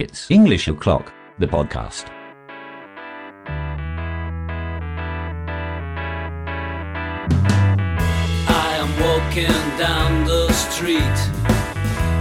It's English O'Clock, the podcast. I am walking down the street,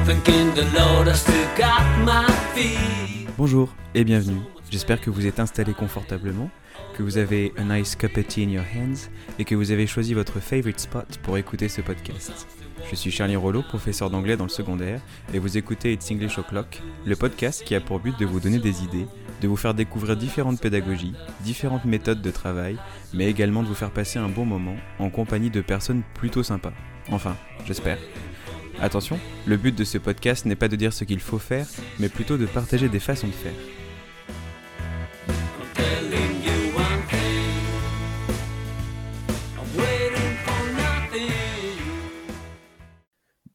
thinking the Lord has still got my feet. Bonjour et bienvenue. J'espère que vous êtes installé confortablement, que vous avez a nice cup of tea in your hands et que vous avez choisi votre favorite spot pour écouter ce podcast. Je suis Charlie Rollo, professeur d'anglais dans le secondaire, et vous écoutez It's English O'Clock, le podcast qui a pour but de vous donner des idées, de vous faire découvrir différentes pédagogies, différentes méthodes de travail, mais également de vous faire passer un bon moment en compagnie de personnes plutôt sympas. Enfin, j'espère. Attention, le but de ce podcast n'est pas de dire ce qu'il faut faire, mais plutôt de partager des façons de faire.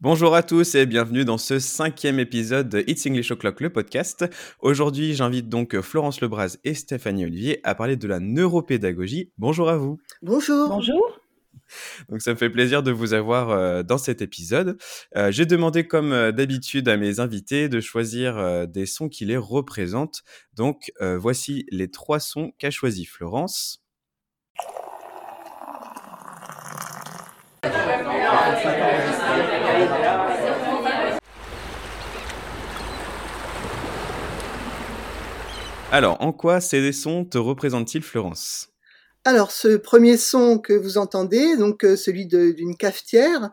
Bonjour à tous et bienvenue dans ce cinquième épisode de It's English O'Clock, le podcast. Aujourd'hui, j'invite donc Florence Lebras et Stéphanie Olivier à parler de la neuropédagogie. Bonjour à vous. Bonjour. Bonjour. Donc ça me fait plaisir de vous avoir euh, dans cet épisode. Euh, J'ai demandé comme euh, d'habitude à mes invités de choisir euh, des sons qui les représentent. Donc euh, voici les trois sons qu'a choisi Florence. Alors, en quoi ces sons te représentent-ils, Florence? Alors, ce premier son que vous entendez, donc euh, celui d'une cafetière,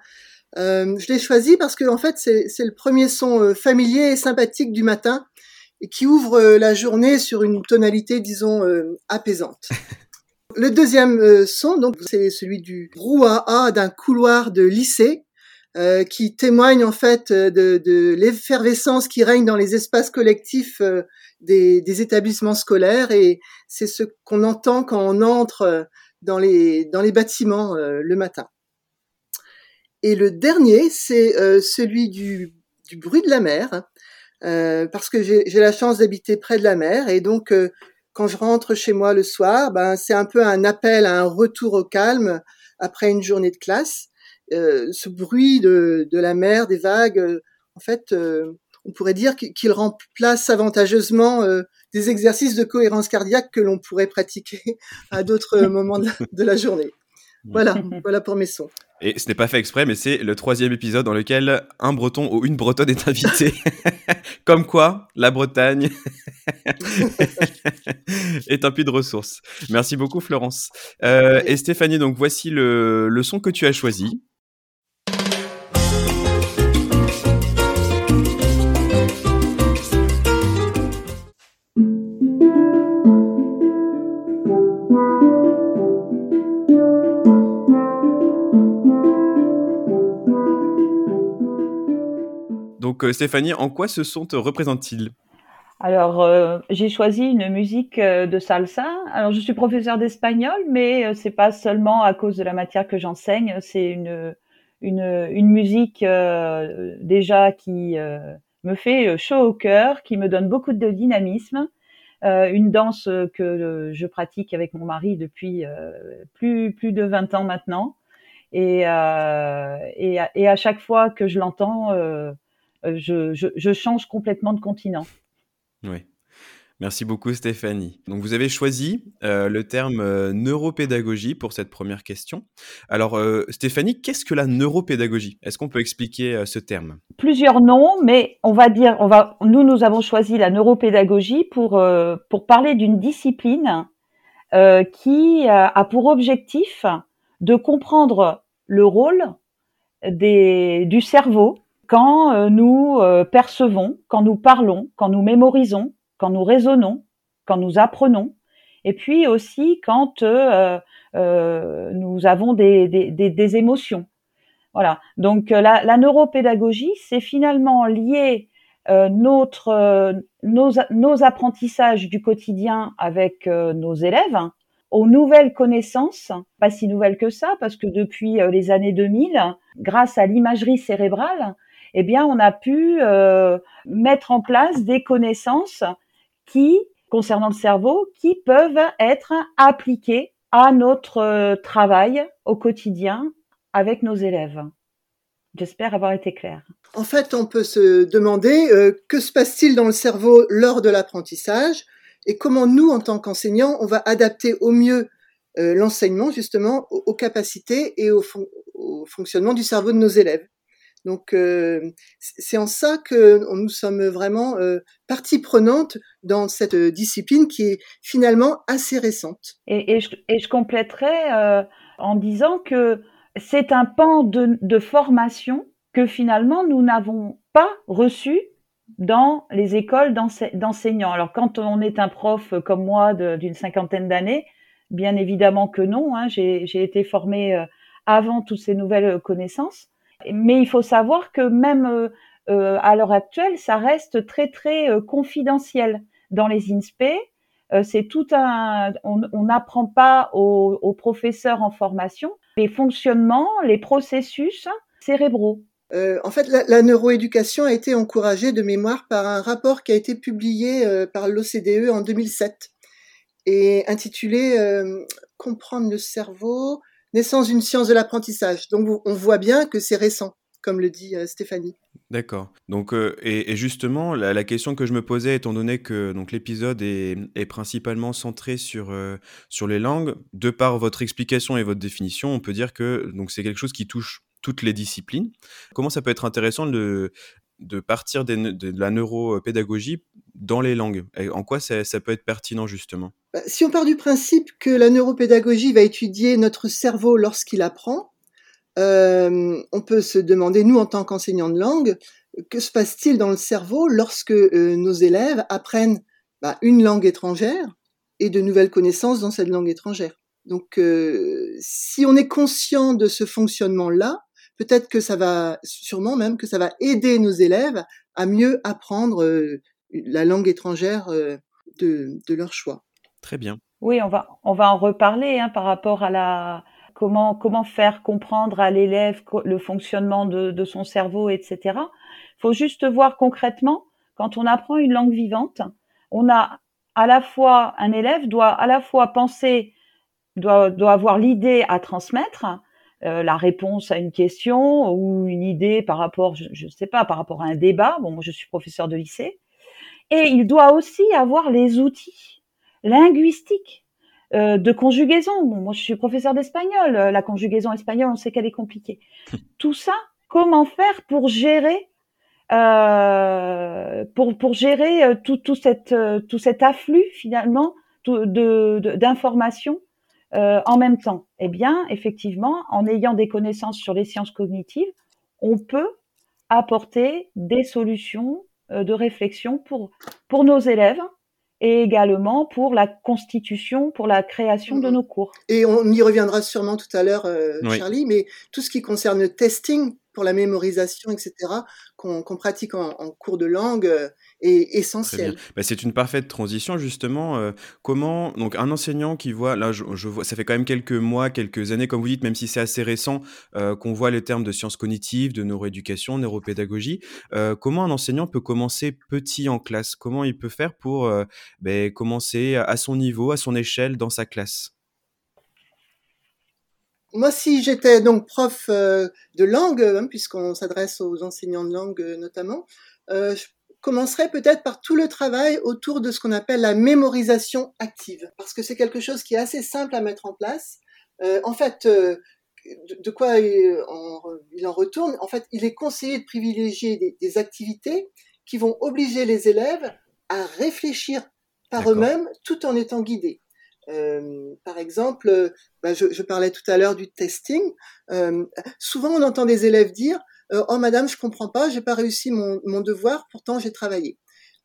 euh, je l'ai choisi parce que en fait, c'est le premier son euh, familier et sympathique du matin et qui ouvre la journée sur une tonalité, disons, euh, apaisante. Le deuxième euh, son, donc, c'est celui du brouhaha d'un couloir de lycée. euh, qui témoigne en fait euh, de, l'effervescence qui règne dans les espaces collectifs des, établissements scolaires et c'est ce qu'on entend quand on entre dans les, bâtiments le matin. Et le dernier, c'est celui du, du bruit de la mer, parce que j'ai la chance d'habiter près de la mer et donc quand je rentre chez moi le soir, ben c'est un peu un appel à un retour au calme après une journée de classe. Euh, ce bruit de, de la mer, des vagues, euh, en fait, euh, on pourrait dire qu'il remplace avantageusement euh, des exercices de cohérence cardiaque que l'on pourrait pratiquer à d'autres moments de la, de la journée. Voilà, voilà pour mes sons. Et ce n'est pas fait exprès, mais c'est le troisième épisode dans lequel un breton ou une bretonne est invité. Comme quoi, la Bretagne est un puits de ressources. Merci beaucoup, Florence. Euh, et Stéphanie, donc voici le, le son que tu as choisi. Donc euh, Stéphanie, en quoi ce son te représente-t-il? Alors, euh, j'ai choisi une musique euh, de salsa. Alors, je suis professeur d'espagnol, mais euh, c'est pas seulement à cause de la matière que j'enseigne. C'est une, une, musique déjà qui me fait chaud au cœur, qui me donne beaucoup de dynamisme. Une danse que je pratique avec mon mari depuis plus, plus de 20 ans maintenant. Et, et, à, chaque fois que je l'entends, je, je, je change complètement de continent. Oui. Merci beaucoup Stéphanie. Donc vous avez choisi euh, le terme euh, neuropédagogie pour cette première question. Alors euh, Stéphanie, qu'est-ce que la neuropédagogie? Est-ce qu'on peut expliquer euh, ce terme? Plusieurs noms, mais on va dire, on va, nous, nous avons choisi la neuropédagogie pour euh, pour parler d'une discipline euh, qui a, a pour objectif de comprendre le rôle des, du cerveau quand euh, nous euh, percevons, quand nous parlons, quand nous mémorisons, quand nous raisonnons, quand nous apprenons, et puis aussi quand euh, nous avons des, des, émotions. Voilà. Donc la, neuropédagogie, c'est finalement lié euh, notre nos, apprentissages du quotidien avec nos élèves hein, aux nouvelles connaissances, pas si nouvelles que ça, parce que depuis les années 2000, grâce à l'imagerie cérébrale, eh bien, on a pu euh, mettre en place des connaissances qui, concernant le cerveau, qui peuvent être appliquées à notre euh, travail au quotidien avec nos élèves. J'espère avoir été claire. En fait, on peut se demander euh, que se passe-t-il dans le cerveau lors de l'apprentissage et comment nous, en tant qu'enseignants, on va adapter au mieux l'enseignement justement aux, capacités et au, fonctionnement du cerveau de nos élèves. Donc euh, c'est en ça que nous sommes vraiment partie prenante dans cette discipline qui est finalement assez récente. Et, je, et je, compléterai en disant que c'est un pan de, formation que finalement nous n'avons pas reçu dans les écoles d'enseignants. Alors quand on est un prof comme moi d'une cinquantaine d'années, bien évidemment que non. Hein, J'ai été formée euh, avant toutes ces nouvelles connaissances. Mais il faut savoir que même euh, euh, à l'heure actuelle, ça reste très très confidentiel dans les INSPE. c'est tout un, on n'apprend pas aux, professeurs en formation les fonctionnements, les processus cérébraux. Euh, en fait, la, neuroéducation a été encouragée de mémoire par un rapport qui a été publié euh, par l'OCDE en 2007 et intitulé euh, Comprendre le cerveau, naissance d'une science de l'apprentissage. Donc on voit bien que c'est récent, comme le dit Stéphanie. D'accord. Donc, euh, et, justement, la, question que je me posais, étant donné que donc l'épisode est, principalement centré sur euh, sur les langues, de par votre explication et votre définition, on peut dire que donc c'est quelque chose qui touche toutes les disciplines. Comment ça peut être intéressant de de partir de la neuropédagogie dans les langues En quoi ça, peut être pertinent justement? Bah, Si on part du principe que la neuropédagogie va étudier notre cerveau lorsqu'il apprend, euh, on peut se demander, nous en tant qu'enseignants de langue, que se passe-t-il dans le cerveau lorsque euh, nos élèves apprennent bah, une langue étrangère et de nouvelles connaissances dans cette langue étrangère? Donc, euh, si on est conscient de ce fonctionnement-là, peut-être que ça va, sûrement même que ça va aider nos élèves à mieux apprendre la langue étrangère de, leur choix. Très bien. Oui, on va, on va en reparler hein, par rapport à la, comment comment faire comprendre à l'élève le fonctionnement de, son cerveau, etc. Il faut juste voir concrètement quand on apprend une langue vivante, on a à la fois un élève doit à la fois penser, doit doit avoir l'idée à transmettre, euh, la réponse à une question ou une idée par rapport, je ne sais pas, par rapport à un débat. Bon, moi je suis professeur de lycée, et il doit aussi avoir les outils linguistiques euh, de conjugaison. moi, je suis professeur d'espagnol. Euh, la conjugaison espagnole, on sait qu'elle est compliquée. Tout ça, comment faire pour gérer, euh, pour pour gérer tout tout cette tout cet afflux finalement de d'informations en même temps? Eh bien, effectivement, en ayant des connaissances sur les sciences cognitives, on peut apporter des solutions de réflexion pour pour nos élèves et également pour la constitution, pour la création de mm-hmm. nos cours. Et on y reviendra sûrement tout à l'heure, euh, Charlie, mais tout ce qui concerne le testing pour la mémorisation, etc., qu'on pratique en, cours de langue, euh, est essentiel. Bah, c'est une parfaite transition justement. Euh, comment donc un enseignant qui voit là, je, vois, ça fait quand même quelques mois, quelques années, comme vous dites, même si c'est assez récent, euh, qu'on voit les termes de sciences cognitives, de neuroéducation, neuropédagogie. Euh, comment un enseignant peut commencer petit en classe? Comment il peut faire pour ben, commencer à son niveau, à son échelle, dans sa classe? Moi, si j'étais donc prof de langue, hein, puisqu'on s'adresse aux enseignants de langue notamment, je commencerait peut-être par tout le travail autour de ce qu'on appelle la mémorisation active, parce que c'est quelque chose qui est assez simple à mettre en place. Euh, en fait, euh, de, quoi il en, retourne En fait, il est conseillé de privilégier des, activités qui vont obliger les élèves à réfléchir par eux-mêmes tout en étant guidés. Euh, par exemple, bah, je, je, parlais tout à l'heure du testing. Euh, souvent, on entend des élèves dire euh, oh madame, je comprends pas, j'ai pas réussi mon, mon devoir, pourtant j'ai travaillé.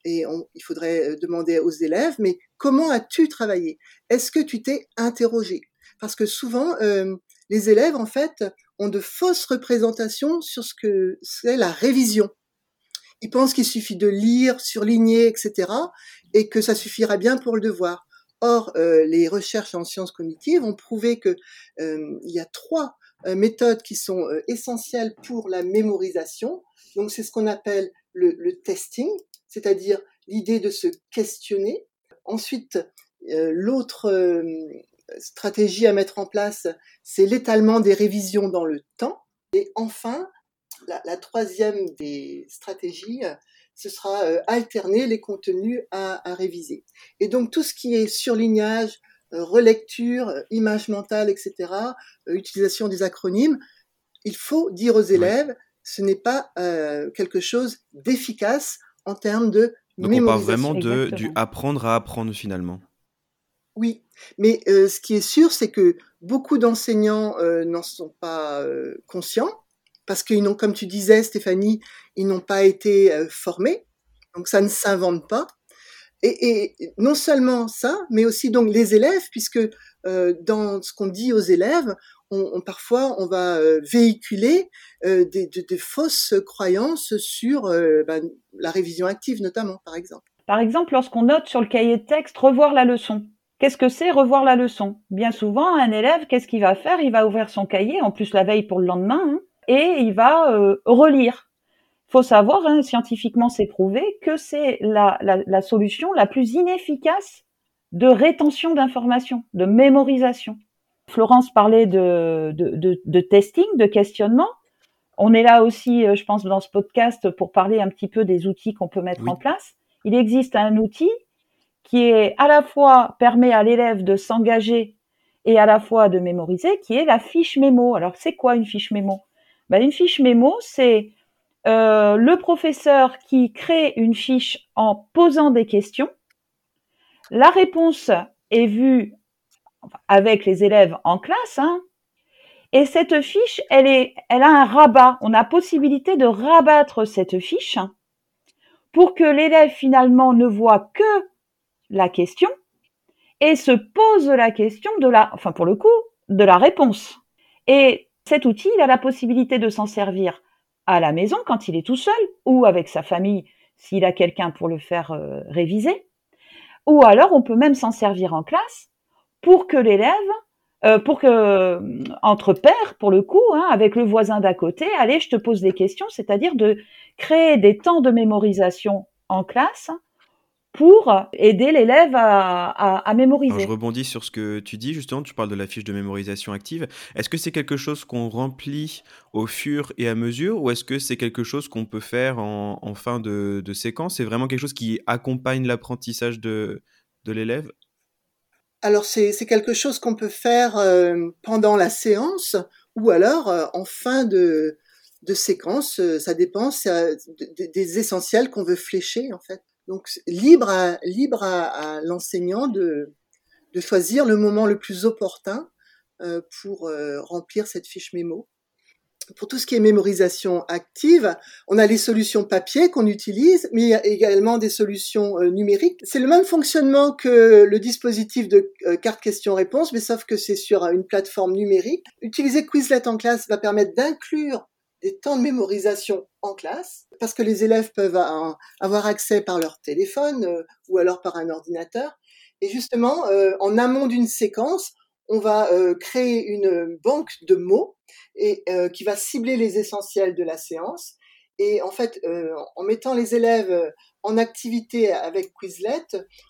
Et il faudrait euh, demander aux élèves, mais comment as-tu travaillé? Est-ce que tu t'es interrogé? Parce que souvent, euh, les élèves, en fait, ont de fausses représentations sur ce que c'est la révision. Ils pensent qu'il suffit de lire, surligner, etc., et que ça suffira bien pour le devoir. Or, euh, les recherches en sciences cognitives ont prouvé que euh, il y a trois euh, méthodes qui sont euh, essentielles pour la mémorisation. Donc c'est ce qu'on appelle le, testing, c'est-à-dire l'idée de se questionner. Ensuite, l'autre stratégie à mettre en place, c'est l'étalement des révisions dans le temps. Et enfin, la troisième des stratégies, ce sera euh, alterner les contenus à, à, réviser. Et donc tout ce qui est surlignage, euh, relecture, euh, image mentale, etc., utilisation des acronymes, il faut dire aux élèves, ce n'est pas quelque chose d'efficace en termes de donc on parle vraiment de, du apprendre à apprendre finalement. Oui, mais euh, ce qui est sûr, c'est que beaucoup d'enseignants euh, n'en sont pas euh, conscients parce qu'ils n'ont, comme tu disais, Stéphanie, ils n'ont pas été formés, donc ça ne s'invente pas. Et, non seulement ça, mais aussi donc les élèves, puisque dans ce qu'on dit aux élèves, parfois on va véhiculer des, de, de, fausses croyances sur ben, la révision active notamment, par exemple. Par exemple, lorsqu'on note sur le cahier de texte revoir la leçon, Qu'est-ce que c'est revoir la leçon? Bien souvent, un élève, qu'est-ce qu'il va faire? Il va ouvrir son cahier, en plus la veille pour le lendemain, hein, et il va euh, relire. Faut savoir, hein, scientifiquement c'est prouvé, que c'est la, la, la, solution la plus inefficace de rétention d'informations, de mémorisation. Florence parlait de, de, de, de, testing, de questionnement. On est là aussi, euh, je pense, dans ce podcast pour parler un petit peu des outils qu'on peut mettre en place. Il existe un outil qui est à la fois permet à l'élève de s'engager et à la fois de mémoriser, qui est la fiche mémo. Alors c'est quoi une fiche mémo? Ben, Une fiche mémo, c'est euh, le professeur qui crée une fiche en posant des questions. La réponse est vue avec les élèves en classe, hein, et cette fiche, elle, est, elle a un rabat. On a possibilité de rabattre cette fiche pour que l'élève finalement ne voit que la question et se pose la question de la, enfin pour le coup, de la réponse. Cet outil, il a la possibilité de s'en servir à la maison quand il est tout seul ou avec sa famille s'il a quelqu'un pour le faire euh, réviser. Ou alors on peut même s'en servir en classe pour que l'élève, euh, pour que euh, entre pairs pour le coup, hein, avec le voisin d'à côté, allez, je te pose des questions, c'est-à-dire de créer des temps de mémorisation en classe pour aider l'élève à, à, à, mémoriser. Alors, je rebondis sur ce que tu dis, justement, tu parles de la fiche de mémorisation active. Est-ce que c'est quelque chose qu'on remplit au fur et à mesure ou est-ce que c'est quelque chose qu'on peut faire en, en fin de, de séquence? C'est vraiment quelque chose qui accompagne l'apprentissage de, de l'élève? Alors c'est quelque chose qu'on peut faire euh, pendant la séance ou alors euh, en fin de, de séquence, euh, ça dépend des essentiels qu'on veut flécher en fait. Donc libre à, l'enseignant de, de choisir le moment le plus opportun euh, pour euh, remplir cette fiche mémo. Pour tout ce qui est mémorisation active, on a les solutions papier qu'on utilise, mais il y a également des solutions euh, numériques. C'est le même fonctionnement que le dispositif de carte question-réponse, mais sauf que c'est sur une plateforme numérique. Utiliser Quizlet en classe va permettre d'inclure des temps de mémorisation en classe, parce que les élèves peuvent avoir accès par leur téléphone euh, ou alors par un ordinateur. Et justement, euh, en amont d'une séquence, on va euh, créer une banque de mots et qui va cibler les essentiels de la séance. Et en fait, en mettant les élèves en activité avec Quizlet,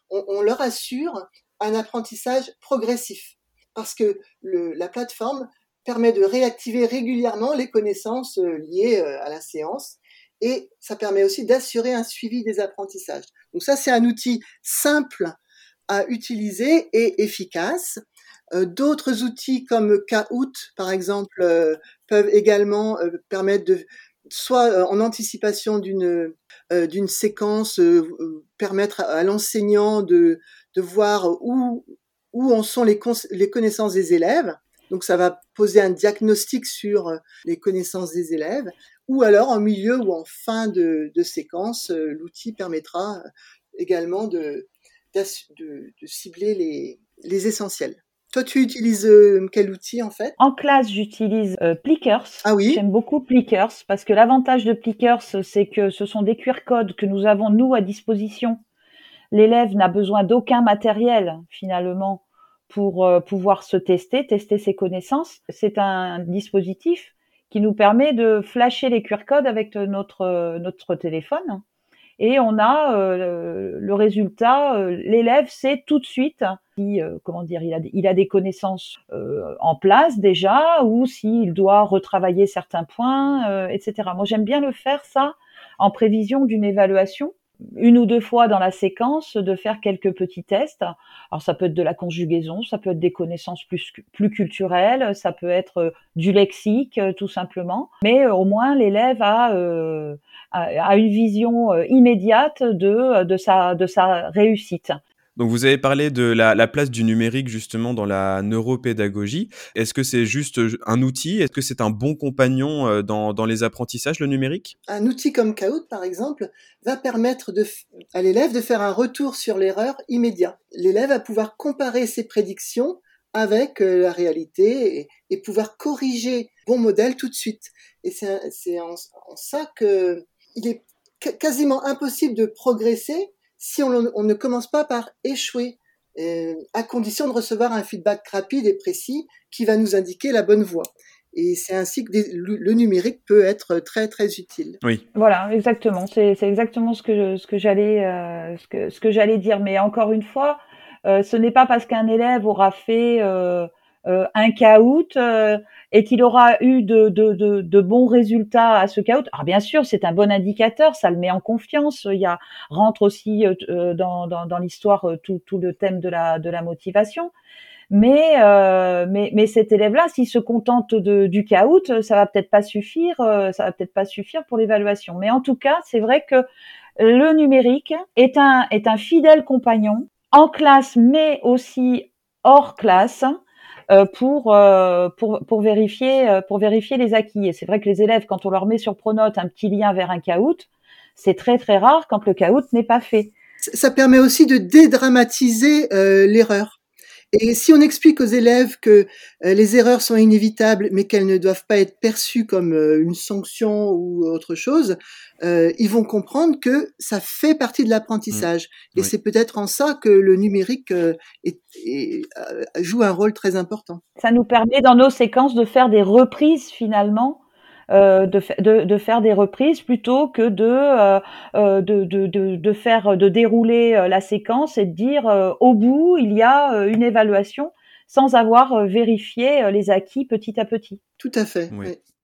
on, leur assure un apprentissage progressif parce que la plateforme permet de réactiver régulièrement les connaissances euh, liées euh, à la séance et ça permet aussi d'assurer un suivi des apprentissages. Donc ça, c'est un outil simple à utiliser et efficace. Euh, d'autres outils comme Kahoot, par exemple, peuvent également permettre de, soit en anticipation d'une d'une séquence, permettre à, l'enseignant de, de voir où, où en sont les, les connaissances des élèves donc ça va poser un diagnostic sur euh, les connaissances des élèves. Ou alors en milieu ou en fin de, de séquence, euh, l'outil permettra euh, également de, de, de cibler les, les, essentiels. Toi, tu utilises quel outil en fait? En classe, j'utilise euh, Plickers. Ah oui? J'aime beaucoup Plickers parce que l'avantage de Plickers, c'est que ce sont des QR codes que nous avons nous à disposition. L'élève n'a besoin d'aucun matériel finalement pour euh, pouvoir se tester, tester ses connaissances. C'est un dispositif qui nous permet de flasher les QR codes avec notre notre téléphone et on a euh, le résultat. Euh, l'élève sait tout de suite si, comment dire, il a, il a des connaissances en place déjà, ou s'il doit retravailler certains points, etc. Moi, j'aime bien le faire ça en prévision d'une évaluation une ou deux fois dans la séquence de faire quelques petits tests. Alors ça peut être de la conjugaison, ça peut être des connaissances plus, plus culturelles, ça peut être euh, du lexique euh, tout simplement, mais euh, au moins l'élève a, a, une vision immédiate de, de, sa, de sa réussite. Donc vous avez parlé de la, place du numérique justement dans la neuropédagogie. Est-ce que c'est juste euh, un outil? Est-ce que c'est un bon compagnon euh, dans, les apprentissages, le numérique? Un outil comme Kahoot, par exemple, va permettre à l'élève de faire un retour sur l'erreur immédiat. L'élève va pouvoir comparer ses prédictions avec euh, la réalité et, pouvoir corriger bon modèle tout de suite. Et c'est en, en ça que il est quasiment impossible de progresser si on, ne commence pas par échouer, euh, à condition de recevoir un feedback rapide et précis qui va nous indiquer la bonne voie. Et c'est ainsi que le numérique peut être très très utile. Oui. Voilà, exactement. C'est exactement ce que ce que j'allais euh, ce que ce que j'allais dire. Mais encore une fois, euh, ce n'est pas parce qu'un élève aura fait euh, un caout euh, et qu'il aura eu de, de, de, de, bons résultats à ce caout. Alors bien sûr, c'est un bon indicateur, ça le met en confiance. Il y a rentre aussi euh, dans, dans, dans l'histoire tout, tout le thème de la, de la motivation. Mais, mais, mais cet élève-là, s'il se contente de, du caout, ça va peut-être pas suffire, ça va peut-être pas suffire pour l'évaluation. Mais en tout cas, c'est vrai que le numérique est un, est un fidèle compagnon en classe, mais aussi hors classe euh, pour, euh, pour, pour, vérifier, euh, pour vérifier les acquis. Et c'est vrai que les élèves, quand on leur met sur Pronote un petit lien vers un caout, c'est très très rare quand le caout n'est pas fait. Ça permet aussi de dédramatiser l'erreur. Et si on explique aux élèves que euh, les erreurs sont inévitables, mais qu'elles ne doivent pas être perçues comme euh, une sanction ou autre chose, euh, ils vont comprendre que ça fait partie de l'apprentissage. Mmh. Et c'est peut-être en ça que le numérique joue un rôle très important. Ça nous permet dans nos séquences de faire des reprises finalement euh, de, de, de, faire des reprises plutôt que de, euh, euh de, de, de, faire de dérouler euh, la séquence et de dire au bout il y a une évaluation sans avoir vérifié les acquis petit à petit. Tout à fait.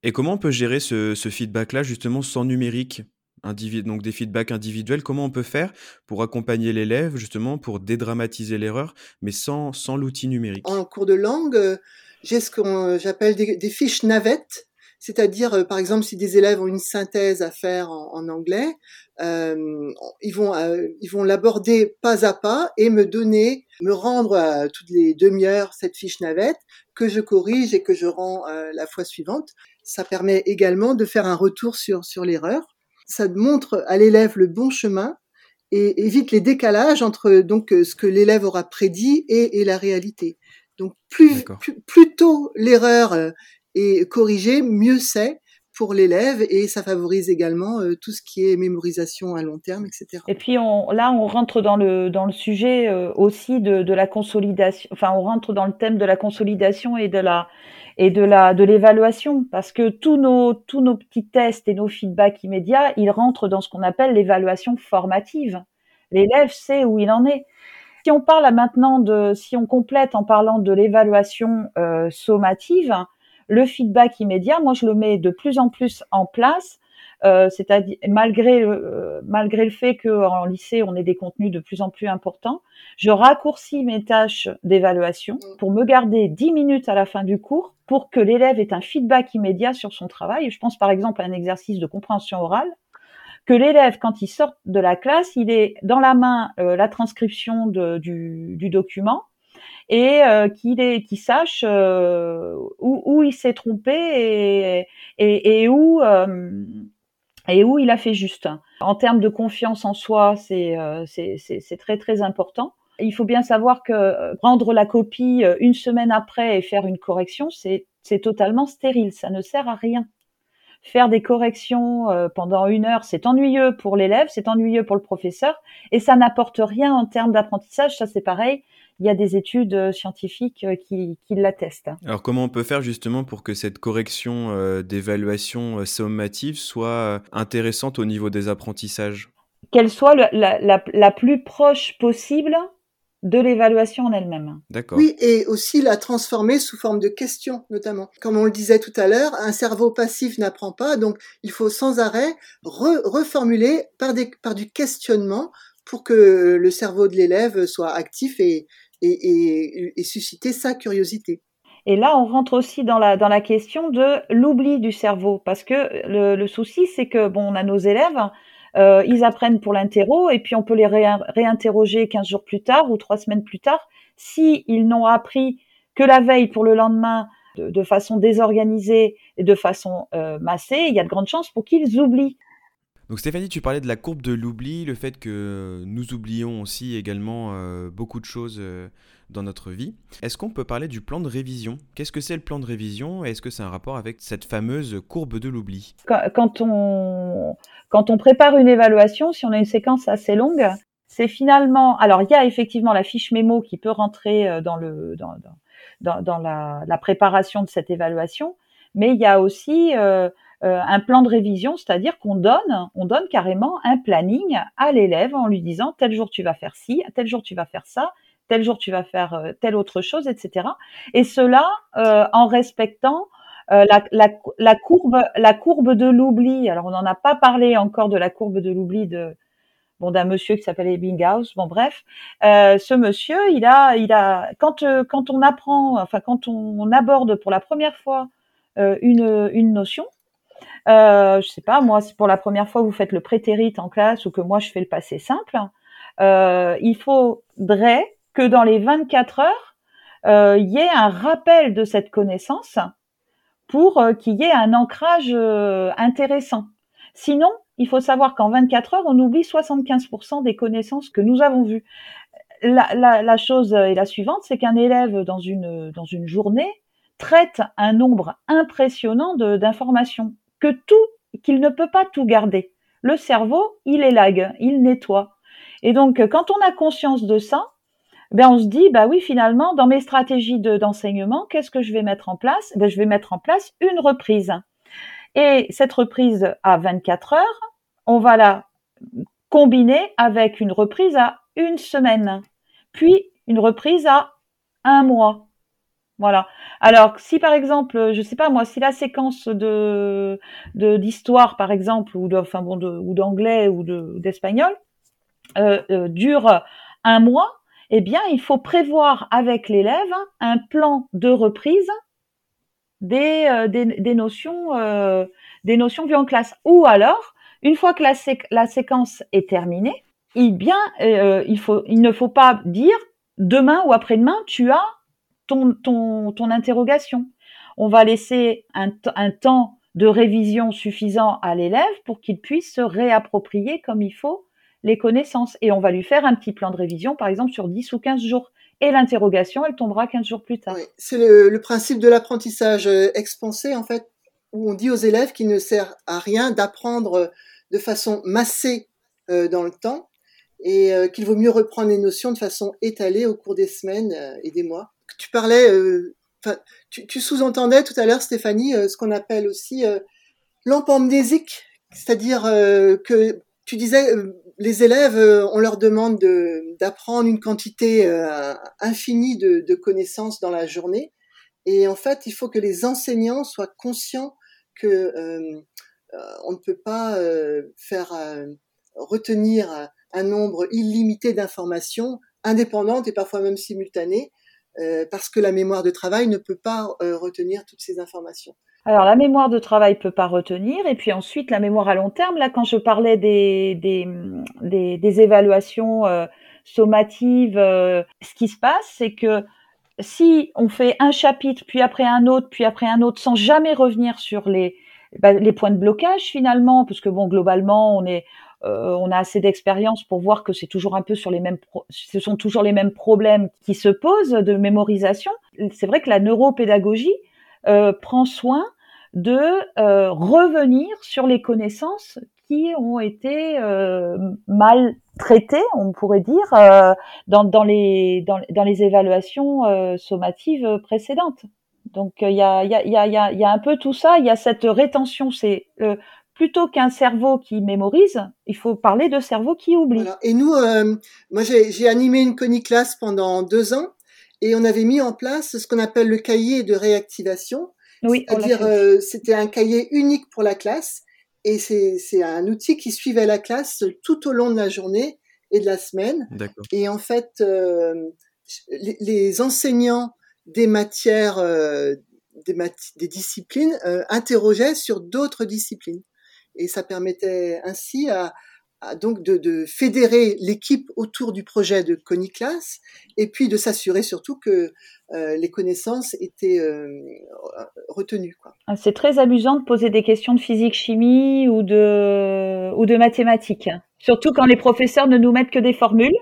Et comment on peut gérer ce, ce feedback-là justement sans numérique donc des feedbacks individuels, comment on peut faire pour accompagner l'élève justement pour dédramatiser l'erreur, mais sans, sans l'outil numérique? En cours de langue, j'ai ce que j'appelle des, des, fiches navettes c'est-à-dire, euh, par exemple, si des élèves ont une synthèse à faire en, anglais, euh, ils vont euh, ils vont l'aborder pas à pas et me donner, me rendre à toutes les demi-heures cette fiche navette que je corrige et que je rends la fois suivante. Ça permet également de faire un retour sur sur l'erreur. Ça montre à l'élève le bon chemin et évite les décalages entre donc ce que l'élève aura prédit et, et la réalité. Donc plus, plus, plus tôt l'erreur et corriger, mieux c'est pour l'élève et ça favorise également euh, tout ce qui est mémorisation à long terme, etc. Et puis on, là, on rentre dans le dans le sujet euh, aussi de, de la consolidation. Enfin, on rentre dans le thème de la consolidation et de la et de la de l'évaluation parce que tous nos tous nos petits tests et nos feedbacks immédiats, ils rentrent dans ce qu'on appelle l'évaluation formative. L'élève sait où il en est. Si on parle maintenant de si on complète en parlant de l'évaluation euh, sommative, le feedback immédiat, moi, je le mets de plus en plus en place. Euh, c'est-à-dire malgré euh, malgré le fait qu'en lycée on ait des contenus de plus en plus importants, je raccourcis mes tâches d'évaluation pour me garder 10 minutes à la fin du cours pour que l'élève ait un feedback immédiat sur son travail. Je pense par exemple à un exercice de compréhension orale que l'élève, quand il sort de la classe, il est dans la main euh, la transcription de, du, du, document et euh, qu'il qu'il sache euh, où, où, il s'est trompé et, et, et où euh, et où il a fait juste. En termes de confiance en soi, c'est c'est très très important. Il faut bien savoir que rendre la copie une semaine après et faire une correction, c'est c'est totalement stérile, ça ne sert à rien. Faire des corrections pendant une heure, c'est ennuyeux pour l'élève, c'est ennuyeux pour le professeur, et ça n'apporte rien en termes d'apprentissage. Ça, c'est pareil il y a des études euh, scientifiques euh, qui, qui l'attestent. Alors comment on peut faire justement pour que cette correction euh, d'évaluation sommative soit intéressante au niveau des apprentissages? Qu'elle soit la, la, la, plus proche possible de l'évaluation en elle-même. D'accord. Oui, et aussi la transformer sous forme de questions, notamment. Comme on le disait tout à l'heure, un cerveau passif n'apprend pas, donc il faut sans arrêt re- reformuler par, des, par du questionnement pour que le cerveau de l'élève soit actif et, et, et, et susciter sa curiosité. Et là, on rentre aussi dans la, dans la question de l'oubli du cerveau, parce que le, le souci, c'est que bon, on a nos élèves, euh, ils apprennent pour l'interro, et puis on peut les réin- réinterroger 15 jours plus tard ou trois semaines plus tard. Si ils n'ont appris que la veille pour le lendemain de, de façon désorganisée et de façon euh, massée, il y a de grandes chances pour qu'ils oublient. Donc Stéphanie, tu parlais de la courbe de l'oubli, le fait que nous oublions aussi également euh, beaucoup de choses euh, dans notre vie. Est-ce qu'on peut parler du plan de révision? Qu'est-ce que c'est le plan de révision? Est-ce que c'est un rapport avec cette fameuse courbe de l'oubli? Quand, on, quand on prépare une évaluation, si on a une séquence assez longue, c'est finalement, alors il y a effectivement la fiche mémo qui peut rentrer euh, dans le dans, dans, dans la, préparation de cette évaluation, mais il y a aussi un plan de révision, c'est-à-dire qu'on donne, on donne carrément un planning à l'élève en lui disant tel jour tu vas faire ci, tel jour tu vas faire ça, tel jour tu vas faire euh, telle autre chose, etc. Et cela euh, en respectant euh, la, la, la courbe, la courbe de l'oubli. Alors on n'en a pas parlé encore de la courbe de l'oubli de bon d'un monsieur qui s'appelle Ebbinghaus. Bon bref, euh, ce monsieur, il a, il a quand euh, quand on apprend, enfin quand on, aborde pour la première fois euh, une une notion, euh, je sais pas moi, si pour la première fois vous faites le prétérite en classe ou que moi je fais le passé simple, euh, il faudrait que dans les 24 heures, euh, il y ait un rappel de cette connaissance pour euh, qu'il y ait un ancrage euh, intéressant. Sinon, il faut savoir qu'en 24 heures, on oublie 75% des connaissances que nous avons vues. La, la, la chose est la suivante, c'est qu'un élève dans une, dans une journée traite un nombre impressionnant d'informations, que tout, qu'il ne peut pas tout garder. Le cerveau, il élague, il nettoie. Et donc, quand on a conscience de ça, ben on se dit, bah oui, finalement, dans mes stratégies de- d'enseignement, qu'est-ce que je vais mettre en place? Ben, Je vais mettre en place une reprise. Et cette reprise à 24 heures, on va la combiner avec une reprise à une semaine, puis une reprise à un mois. Voilà. Alors, si par exemple, je sais pas moi, si la séquence de de- d'histoire par exemple ou de, enfin bon, de, ou d'anglais ou de d'espagnol euh, euh, dure un mois, eh bien, il faut prévoir avec l'élève un plan de reprise des, euh, des, des notions, euh, des notions vues en classe. Ou alors, une fois que la, la séquence est terminée, il, bien, euh, il, faut, il ne faut pas dire demain ou après-demain, tu as ton, ton, interrogation. On va laisser un, temps de révision suffisant à l'élève pour qu'il puisse se réapproprier comme il faut les connaissances. Et on va lui faire un petit plan de révision, par exemple, sur 10 ou 15 jours. Et l'interrogation, elle tombera 15 jours plus tard. C'est le, principe de l'apprentissage euh, expansé, en fait, où on dit aux élèves qu'il ne sert à rien d'apprendre euh, de façon massée euh, dans le temps et qu'il vaut mieux reprendre les notions de façon étalée au cours des semaines et des mois. Tu parlais, euh, tu, tu sous-entendais tout à l'heure, Stéphanie, euh, ce qu'on appelle aussi euh, lampe amnésique, c'est-à-dire que tu disais, les élèves, on leur demande de- d'apprendre une quantité infinie de, connaissances dans la journée. Et en fait, il faut que les enseignants soient conscients que euh, on ne peut pas faire retenir un- nombre illimité d'informations indépendantes et parfois même simultanées, parce que la mémoire de travail ne peut pas euh, retenir toutes ces informations. Alors la mémoire de travail peut pas retenir, et puis ensuite la mémoire à long terme. Là, quand je parlais des des, des, des évaluations euh, sommatives, euh, ce qui se passe, c'est que si on fait un chapitre, puis après un autre, puis après un autre, sans jamais revenir sur les bah, les points de blocage finalement, parce que bon globalement on est euh, on a assez d'expérience pour voir que c'est toujours un peu sur les mêmes ce sont toujours les mêmes problèmes qui se posent de mémorisation. C'est vrai que la neuropédagogie euh, prend soin de euh, revenir sur les connaissances qui ont été euh, mal traitées, on pourrait dire, euh, dans, dans, les, dans, dans les évaluations euh, sommatives précédentes. Donc il y, a, y, a, y, a, y a un peu tout ça, il y a cette rétention, c'est euh, plutôt qu'un cerveau qui mémorise, il faut parler de cerveau qui oublie. Voilà. Et nous, euh, moi j'ai animé une coniclasse pendant deux ans et on avait mis en place ce qu'on appelle le cahier de réactivation. Oui, C'est-à-dire, euh, c'était un cahier unique pour la classe et c'est c'est un outil qui suivait la classe tout au long de la journée et de la semaine. D'accord. Et en fait, euh, les, les enseignants des matières, euh, des, mat- des disciplines euh, interrogeaient sur d'autres disciplines. Et ça permettait ainsi à, à donc de, de fédérer l'équipe autour du projet de Coniclass et puis de s'assurer surtout que euh, les connaissances étaient euh, retenues. Ah, C'est très amusant de poser des questions de physique-chimie ou de, ou de mathématiques. Surtout quand les professeurs ne nous mettent que des formules.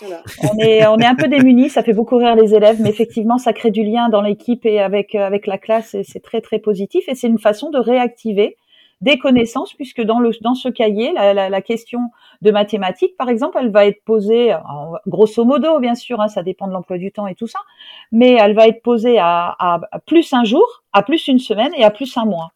Voilà. On est, on est un peu démunis, ça fait beaucoup rire les élèves, mais effectivement, ça crée du lien dans l'équipe et avec, avec la classe et c'est très, très positif. Et c'est une façon de réactiver des connaissances puisque dans le, dans ce cahier, la, la, la question de mathématiques, par exemple, elle va être posée, en- grosso modo, bien sûr, hein, ça dépend de l'emploi du temps et tout ça, mais elle va être posée à, à, à plus un jour, à plus une semaine et à plus un mois.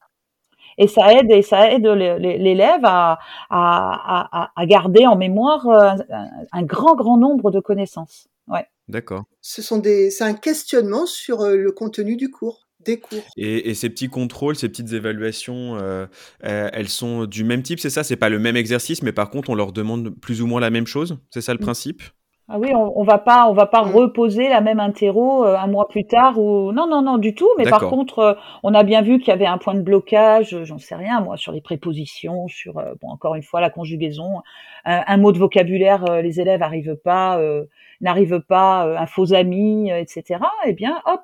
Et ça aide, et ça aide l'é- l'é- l'élève à, à, à, à garder en mémoire euh, un, un grand, grand nombre de connaissances. Ouais. D'accord. Ce sont des, c'est un questionnement sur euh, le contenu du cours, des cours. Et, et ces petits contrôles, ces petites évaluations, euh, euh, elles sont du même type, c'est ça? C'est pas le même exercice, mais par contre, on leur demande plus ou moins la même chose? C'est ça le Mm. principe? Ah oui, on, on va pas, on va pas Mm. reposer la même interro euh, un mois plus tard ou non, non, non, du tout. Mais par contre, euh, on a bien vu qu'il y avait un point de blocage, euh, j'en sais rien moi, sur les prépositions, sur bon encore une fois la conjugaison, un, mot de vocabulaire, les élèves arrivent pas, n'arrivent pas, un faux ami, etc. Eh bien, hop,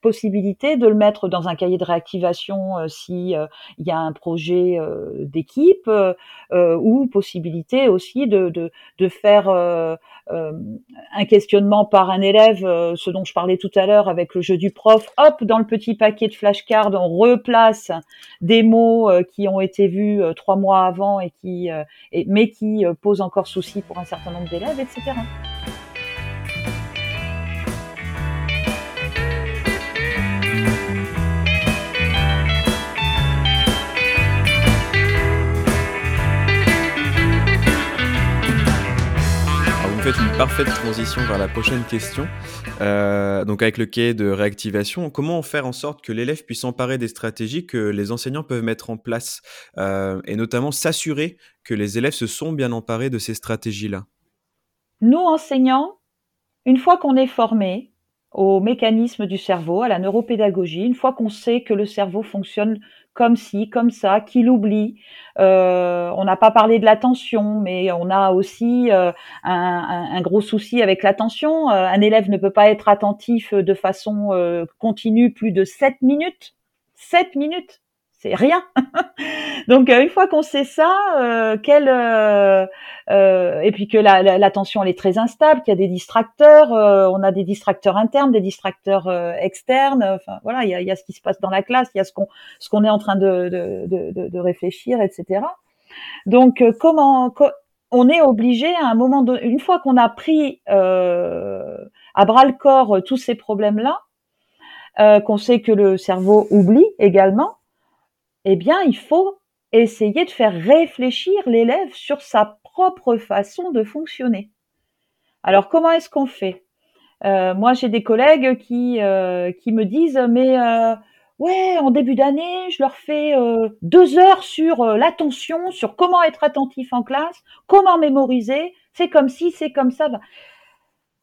possibilité de le mettre dans un cahier de réactivation euh, si euh, il y a un projet euh, d'équipe euh, euh, ou possibilité aussi de, de, de faire euh, un questionnement par un élève, ce dont je parlais tout à l'heure avec le jeu du prof. Hop, dans le petit paquet de flashcards, on replace des mots qui ont été vus trois mois avant et qui, et, mais qui posent encore souci pour un certain nombre d'élèves, etc. Une parfaite transition vers la prochaine question. Euh, donc, avec le cahier de réactivation, comment faire en sorte que l'élève puisse s'emparer des stratégies que les enseignants peuvent mettre en place euh, et notamment s'assurer que les élèves se sont bien emparés de ces stratégies-là? Nous, enseignants, une fois qu'on est formé au mécanisme du cerveau, à la neuropédagogie, une fois qu'on sait que le cerveau fonctionne comme ci, comme ça, qu'il oublie, euh, on n'a pas parlé de l'attention, mais on a aussi euh, un, un- un gros souci avec l'attention. Euh, un élève ne peut pas être attentif de façon euh, continue plus de 7 minutes. 7 minutes c'est rien. Donc euh, une fois qu'on sait ça, euh, euh, euh, et puis que la- la- l'attention elle est très instable, qu'il y a des distracteurs, euh, on a des distracteurs internes, des distracteurs euh, externes. Enfin voilà, il y a, y a ce qui se passe dans la classe, il y a ce qu'on ce qu'on est en train de de, de, de- réfléchir, etc. Donc comment co- on est obligé à un moment donné, une fois qu'on a pris à bras le corps tous ces problèmes là, qu'on sait que le cerveau oublie également, eh bien, il faut essayer de faire réfléchir l'élève sur sa propre façon de fonctionner. Alors, comment est-ce qu'on fait? Euh, Moi, j'ai des collègues qui euh, me disent, mais euh, ouais, en début d'année, je leur fais deux heures sur l'attention, sur comment être attentif en classe, comment mémoriser. C'est comme si, c'est comme ça.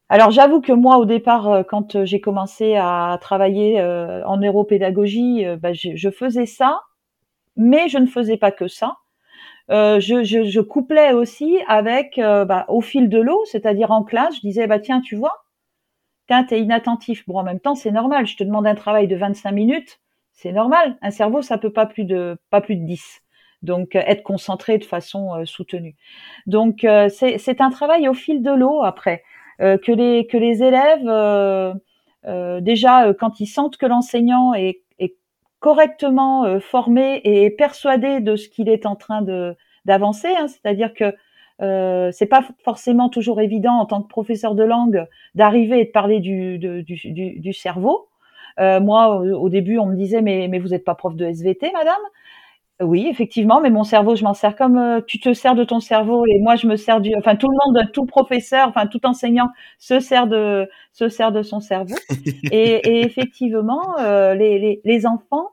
Alors j'avoue que moi au départ, quand j'ai commencé à travailler en neuropédagogie, bah, je faisais ça, mais je ne faisais pas que ça. Euh, je, je, je couplais aussi avec euh, bah, au fil de l'eau, c'est-à-dire en classe, je disais bah tiens tu vois, tiens t'es inattentif. Bon en même temps c'est normal, je te demande un travail de 25 minutes, c'est normal. Un cerveau ça peut pas plus de pas plus de 10. Donc euh, être concentré de façon soutenue. Donc c'est un travail au fil de l'eau après que les que les élèves déjà quand ils sentent que l'enseignant est correctement euh, formé et persuadé de ce qu'il est en train de d'avancer, hein, c'est-à-dire que euh, c'est pas forcément toujours évident en tant que professeur de langue d'arriver et de parler du de- du, du, du cerveau. Euh, moi, au, au début, on me disait mais mais vous n'êtes pas prof de SVT, madame? Oui, effectivement, mais mon cerveau, je m'en sers comme euh, tu te sers de ton cerveau et moi je me sers du, enfin tout le monde, tout professeur, enfin tout enseignant se sert de se sert de son cerveau. et, et effectivement, les, les, les, enfants,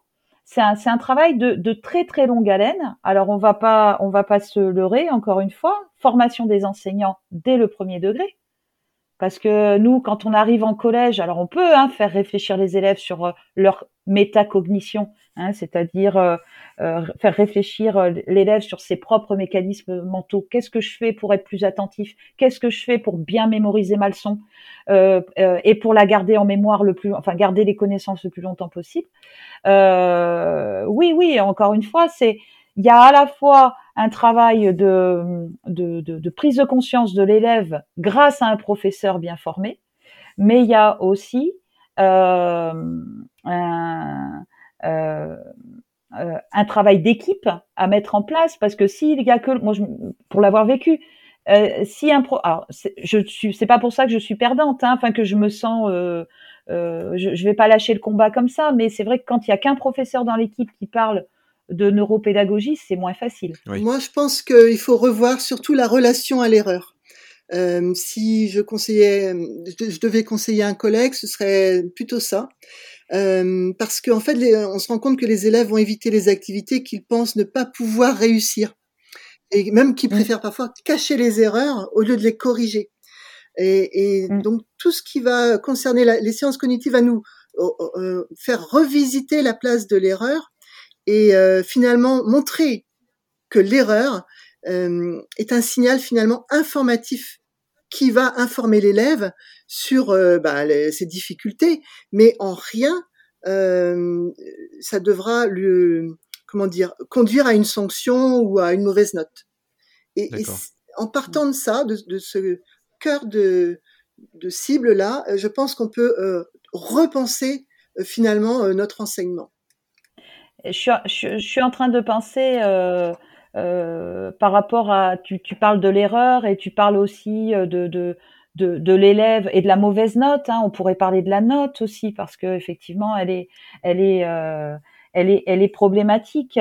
c'est un, travail de, de très très longue haleine. Alors on va pas on va pas se leurrer encore une fois. Formation des enseignants dès le premier degré. Parce que nous, quand on arrive en collège, alors on peut hein, faire réfléchir les élèves sur euh, leur métacognition, hein, c'est-à-dire euh, euh, faire réfléchir euh, l'élève sur ses propres mécanismes mentaux. Qu'est-ce que je fais pour être plus attentif? Qu'est-ce que je fais pour bien mémoriser ma leçon? Euh, et pour la garder en mémoire le plus, enfin garder les connaissances le plus longtemps possible Oui, oui. Encore une fois, c'est il y a à la fois un travail de, de, de, de prise de conscience de l'élève grâce à un professeur bien formé, mais il y a aussi euh, un, euh, euh, un travail d'équipe à mettre en place parce que s'il y a que moi je, pour l'avoir vécu euh, si un pro alors je suis c'est pas pour ça que je suis perdante hein, enfin que je me sens euh, euh, je, je vais pas lâcher le combat comme ça mais c'est vrai que quand il y a qu'un professeur dans l'équipe qui parle de neuropédagogie c'est moins facile oui. moi je pense qu'il faut revoir surtout la relation à l'erreur euh, si je conseillais je devais conseiller un collègue ce serait plutôt ça euh, parce qu'en fait, les, on se rend compte que les élèves vont éviter les activités qu'ils pensent ne pas pouvoir réussir, et même qu'ils mmh. préfèrent parfois cacher les erreurs au lieu de les corriger. Et, et mmh. donc tout ce qui va concerner la, les sciences cognitives va nous euh, faire revisiter la place de l'erreur et euh, finalement montrer que l'erreur euh, est un signal finalement informatif qui va informer l'élève sur euh, bah, les, ses difficultés, mais en rien euh, ça devra lui, comment dire, conduire à une sanction ou à une mauvaise note. Et, et en partant de ça, de, de ce cœur de, de cible là, je pense qu'on peut euh, repenser euh, finalement euh, notre enseignement. Je suis, je, suis, en train de penser euh, par rapport à, tu, tu parles de l'erreur et tu parles aussi de, de, de, de l'élève et de la mauvaise note. Hein. On pourrait parler de la note aussi parce que effectivement, elle est, elle est, euh, elle est, elle est problématique.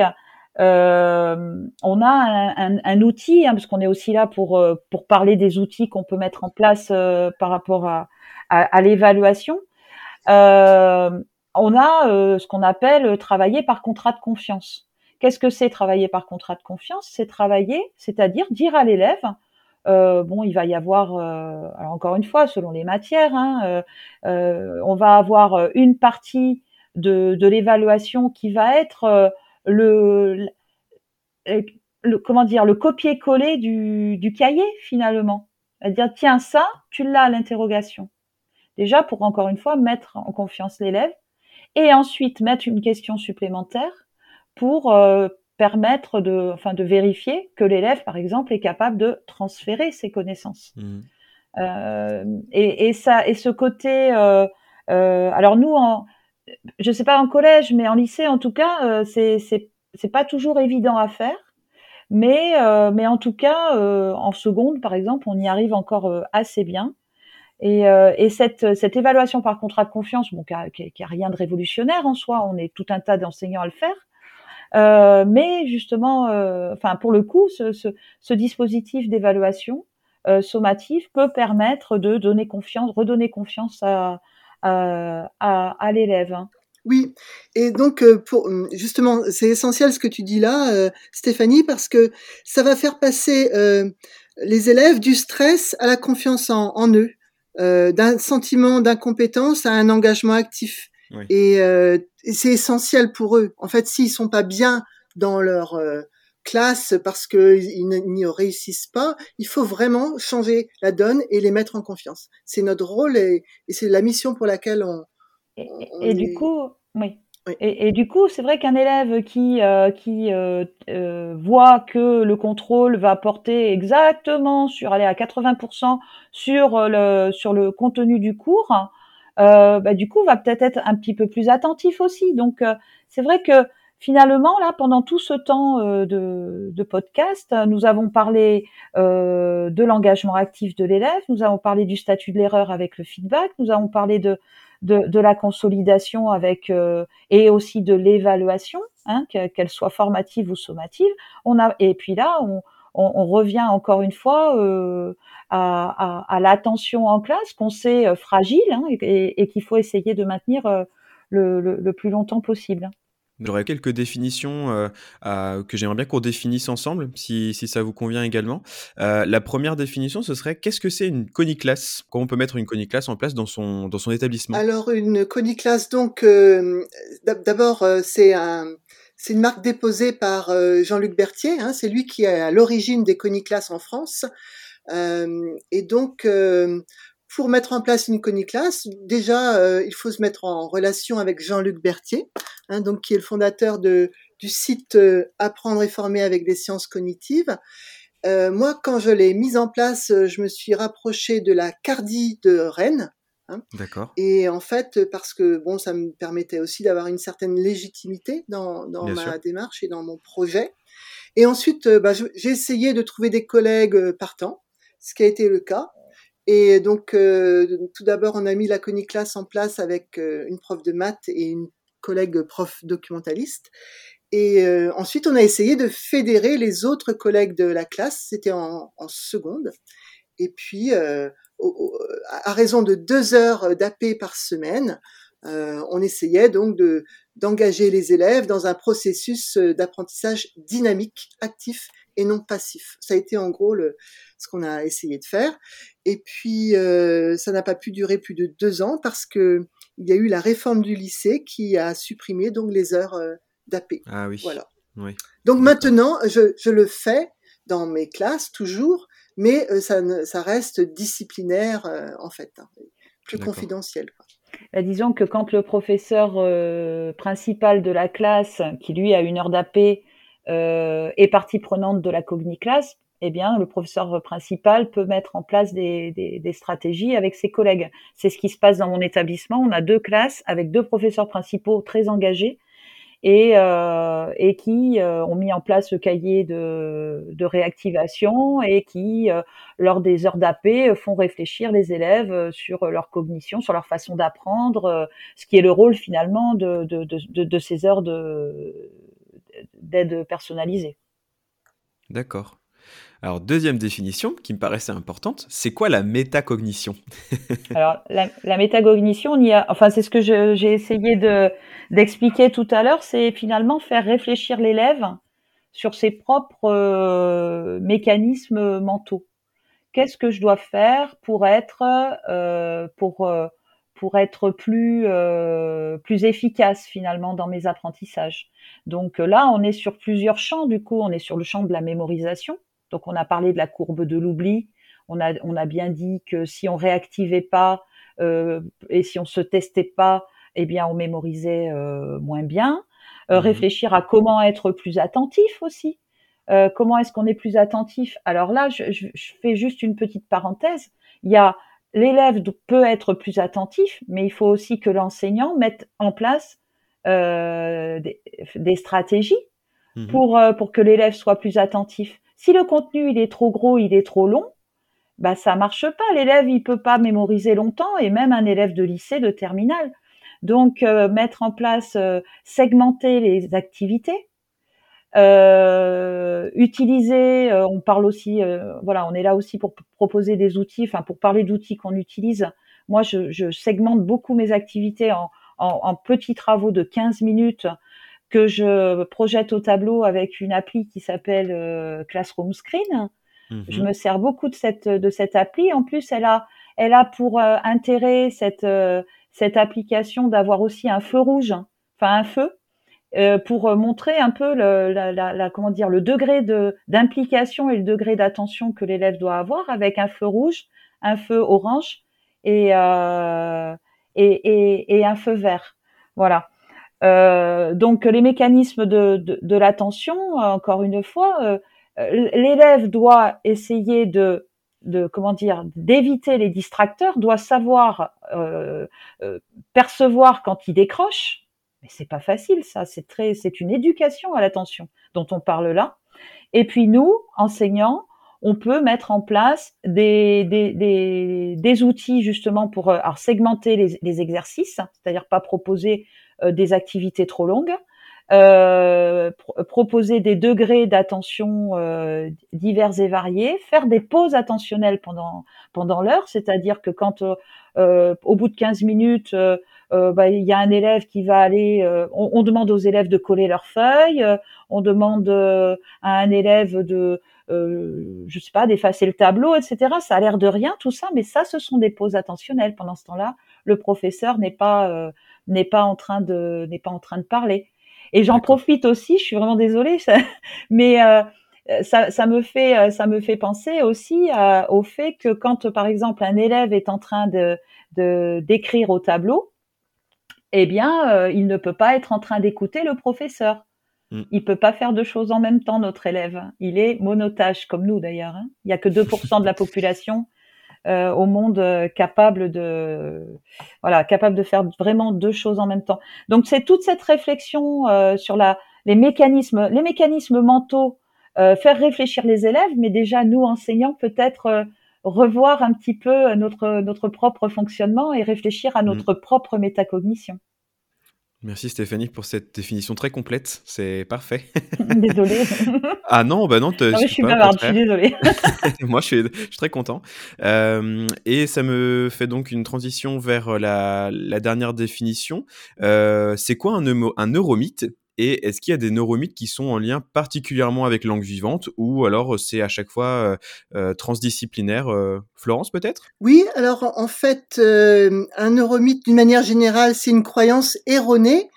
Euh, on a un, un, un outil, hein, parce qu'on est aussi là pour euh, pour parler des outils qu'on peut mettre en place euh, par rapport à, à, à l'évaluation. Euh, on a ce qu'on appelle travailler par contrat de confiance. Qu'est-ce que c'est travailler par contrat de confiance? C'est travailler, c'est-à-dire dire à l'élève, euh, bon, il va y avoir, euh, encore une fois, selon les matières, hein, euh, euh on va avoir une partie de, l'évaluation qui va être euh, le, comment dire, le copier-coller du, du cahier finalement. C'est-à-dire, tiens, ça, tu l'as l'interrogation. Déjà, pour encore une fois, mettre en confiance l'élève et ensuite mettre une question supplémentaire pour euh, permettre de, enfin, de vérifier que l'élève, par exemple, est capable de transférer ses connaissances. Mmh. Euh, et, et, ça, et ce côté, euh, euh, alors nous, en, je sais pas en collège, mais en lycée, en tout cas, euh, c'est c'est pas toujours évident à faire. Mais euh, mais en tout cas, euh, en seconde, par exemple, on y arrive encore assez bien. Et, euh, et cette, évaluation par contrat de confiance, qui a, qui a rien de révolutionnaire en soi, on est tout un tas d'enseignants à le faire. Euh, mais justement, euh, enfin pour le coup, ce, dispositif d'évaluation sommative peut permettre de donner confiance, redonner confiance à, l'élève. Hein. Oui, et donc justement, c'est essentiel ce que tu dis là, Stéphanie, parce que ça va faire passer les élèves du stress à la confiance en eux, d'un sentiment d'incompétence à un engagement actif. Oui. Et, euh, c'est essentiel pour eux. En fait, s'ils sont pas bien dans leur euh, classe parce qu'ils n'y réussissent pas, il faut vraiment changer la donne et les mettre en confiance. C'est notre rôle et, et c'est la mission pour laquelle on. Et, on et est... du coup, oui. Et, du coup, c'est vrai qu'un élève qui, euh, qui euh, euh, voit que le contrôle va porter exactement sur aller à 80% sur le sur le contenu du cours, euh, bah, du coup va peut-être être un petit peu plus attentif aussi. Donc euh, c'est vrai que finalement, là, pendant tout ce temps euh, de, de, podcast, nous avons parlé euh, de l'engagement actif de l'élève, nous avons parlé du statut de l'erreur avec le feedback, nous avons parlé de, de, la consolidation avec euh, et aussi de l'évaluation, hein, qu'elle soit formative ou sommative. On a et puis là, on, revient encore une fois euh, à, l'attention en classe qu'on sait euh, fragile hein, et, qu'il faut essayer de maintenir le, le plus longtemps possible. J'aurais quelques définitions euh, que j'aimerais bien qu'on définisse ensemble, si, si, ça vous convient également. Euh, la première définition, ce serait qu'est-ce que c'est une coniclasse Comment on peut mettre une coniclasse en place dans son, dans son établissement? Alors, une coniclasse, donc, euh, d'abord, c'est un, une marque déposée par Jean-Luc Berthier. Hein, c'est lui qui est à l'origine des coniclasses en France. et donc, pour mettre en place une coniclasse, déjà, euh, il faut se mettre en relation avec Jean-Luc Berthier, hein, donc qui est le fondateur de, du site euh, Apprendre et former avec des sciences cognitives. Euh, moi, quand je l'ai mise en place, je me suis rapprochée de la Cardi de Rennes. Hein, D'accord. Et en fait, parce que bon, ça me permettait aussi d'avoir une certaine légitimité dans, dans ma sûr. démarche et dans mon projet. Et ensuite, bah, j'ai essayé de trouver des collègues partants, ce qui a été le cas. Et donc, euh, tout d'abord, on a mis la coniclasse en place avec euh, une prof de maths et une collègue prof documentaliste. Et euh, ensuite, on a essayé de fédérer les autres collègues de la classe. C'était en, en, seconde. Et puis, au, à raison de deux heures d'AP par semaine, on essayait donc de d'engager les élèves dans un processus d'apprentissage dynamique, actif et non passif. Ça a été en gros le, ce qu'on a essayé de faire. Et puis, euh, ça n'a pas pu durer plus de deux ans parce que il y a eu la réforme du lycée qui a supprimé donc les heures euh, d'AP. Ah oui. Voilà. Oui. Donc maintenant, je, je, le fais dans mes classes toujours, mais euh, ça, ne, ça reste disciplinaire euh, en fait, hein, plus confidentiel. Quoi. Bah, disons que quand le professeur euh, principal de la classe, qui lui a une heure d'AP, euh, est partie prenante de la cogniclasse, eh bien, le professeur principal peut mettre en place des, des, des stratégies avec ses collègues. C'est ce qui se passe dans mon établissement. On a deux classes avec deux professeurs principaux très engagés et, euh, et qui euh, ont mis en place le cahier de, de réactivation et qui, euh, lors des heures d'AP, font réfléchir les élèves sur leur cognition, sur leur façon d'apprendre, euh, ce qui est le rôle finalement de, de, de, de ces heures d'aide personnalisée. D'accord. Alors, deuxième définition qui me paraissait importante, c'est quoi la métacognition? Alors, la, la, métacognition, on y a, enfin, c'est ce que j'ai essayé de d'expliquer tout à l'heure, c'est finalement faire réfléchir l'élève sur ses propres euh, mécanismes mentaux. Qu'est-ce que je dois faire pour être euh, pour euh, pour être plus euh, plus efficace finalement dans mes apprentissages. Donc là, on est sur plusieurs champs. Du coup, on est sur le champ de la mémorisation donc on a parlé de la courbe de l'oubli. On a, on a bien dit que si on réactivait pas euh, et si on se testait pas, eh bien on mémorisait euh, moins bien. Euh, mmh. Réfléchir à comment être plus attentif aussi. Euh, comment est-ce qu'on est plus attentif? Alors là, je, je, je, fais juste une petite parenthèse. Il y a l'élève peut être plus attentif, mais il faut aussi que l'enseignant mette en place euh, des, des, stratégies mmh. pour pour que l'élève soit plus attentif. Si le contenu il est trop gros, il est trop long, bah ça marche pas. L'élève il peut pas mémoriser longtemps et même un élève de lycée, de terminale. Donc euh, mettre en place, euh, segmenter les activités, euh, utiliser. Euh, on parle aussi, euh, voilà, on est là aussi pour proposer des outils, enfin pour parler d'outils qu'on utilise. Moi, je, je, segmente beaucoup mes activités en, en, en petits travaux de 15 minutes que je projette au tableau avec une appli qui s'appelle euh, Classroom Screen. Mmh. Je me sers beaucoup de cette de cette appli. En plus, elle a elle a pour euh, intérêt cette euh, cette application d'avoir aussi un feu rouge, enfin un feu, euh, pour montrer un peu le, la, comment dire le degré de d'implication et le degré d'attention que l'élève doit avoir avec un feu rouge, un feu orange et, euh, et, et, un feu vert. Voilà. Euh, donc les mécanismes de, de, l'attention, encore une fois, euh, l'élève doit essayer de, de comment dire, d'éviter les distracteurs, doit savoir euh, euh percevoir quand il décroche, Mais c'est pas facile, ça. C'est très, c'est une éducation à l'attention dont on parle là. Et puis nous, enseignants, on peut mettre en place des, des, des, outils justement pour euh, alors, segmenter les, les exercices, c'est-à-dire pas proposer euh, des activités trop longues, euh, proposer des degrés d'attention euh, divers et variés, faire des pauses attentionnelles pendant pendant l'heure, c'est-à-dire que quand euh, au bout de 15 minutes bah, il y a un élève qui va aller, on, on, demande aux élèves de coller leurs feuilles, on demande à un élève de euh, je sais pas, d'effacer le tableau, etc. Ça a l'air de rien tout ça, mais ça, ce sont des pauses attentionnelles. Pendant ce temps-là, le professeur n'est pas euh, n'est pas en train de n'est pas en train de parler. Et j'en profite aussi. Je suis vraiment désolée, mais euh, ça, ça, me fait ça me fait penser aussi au fait que quand par exemple un élève est en train de d'écrire au tableau, eh bien, il ne peut pas être en train d'écouter le professeur. Mm. Il peut pas faire deux choses en même temps, notre élève. Il est monotage, comme nous d'ailleurs. Hein. Il y a que 2% de la population euh, au monde euh, capable de, voilà, capable de faire vraiment deux choses en même temps. Donc c'est toute cette réflexion euh, sur la, les mécanismes, les mécanismes mentaux, faire réfléchir les élèves, mais déjà nous enseignants peut-être revoir un petit peu notre notre propre fonctionnement et réfléchir à mm. notre propre métacognition. Merci Stéphanie pour cette définition très complète, c'est parfait. Désolée. ah non, bah non, ah je suis bavarde, je suis désolée. Moi, je suis, très content. Euh, et ça me fait donc une transition vers la, dernière définition. Euh, c'est quoi un, un neuromythe? Et est-ce qu'il y a des neuromythes qui sont en lien particulièrement avec langue vivante ou alors c'est à chaque fois euh, euh, transdisciplinaire euh, Florence peut-être? Oui, alors en fait, un neuromythe d'une manière générale, c'est une croyance erronée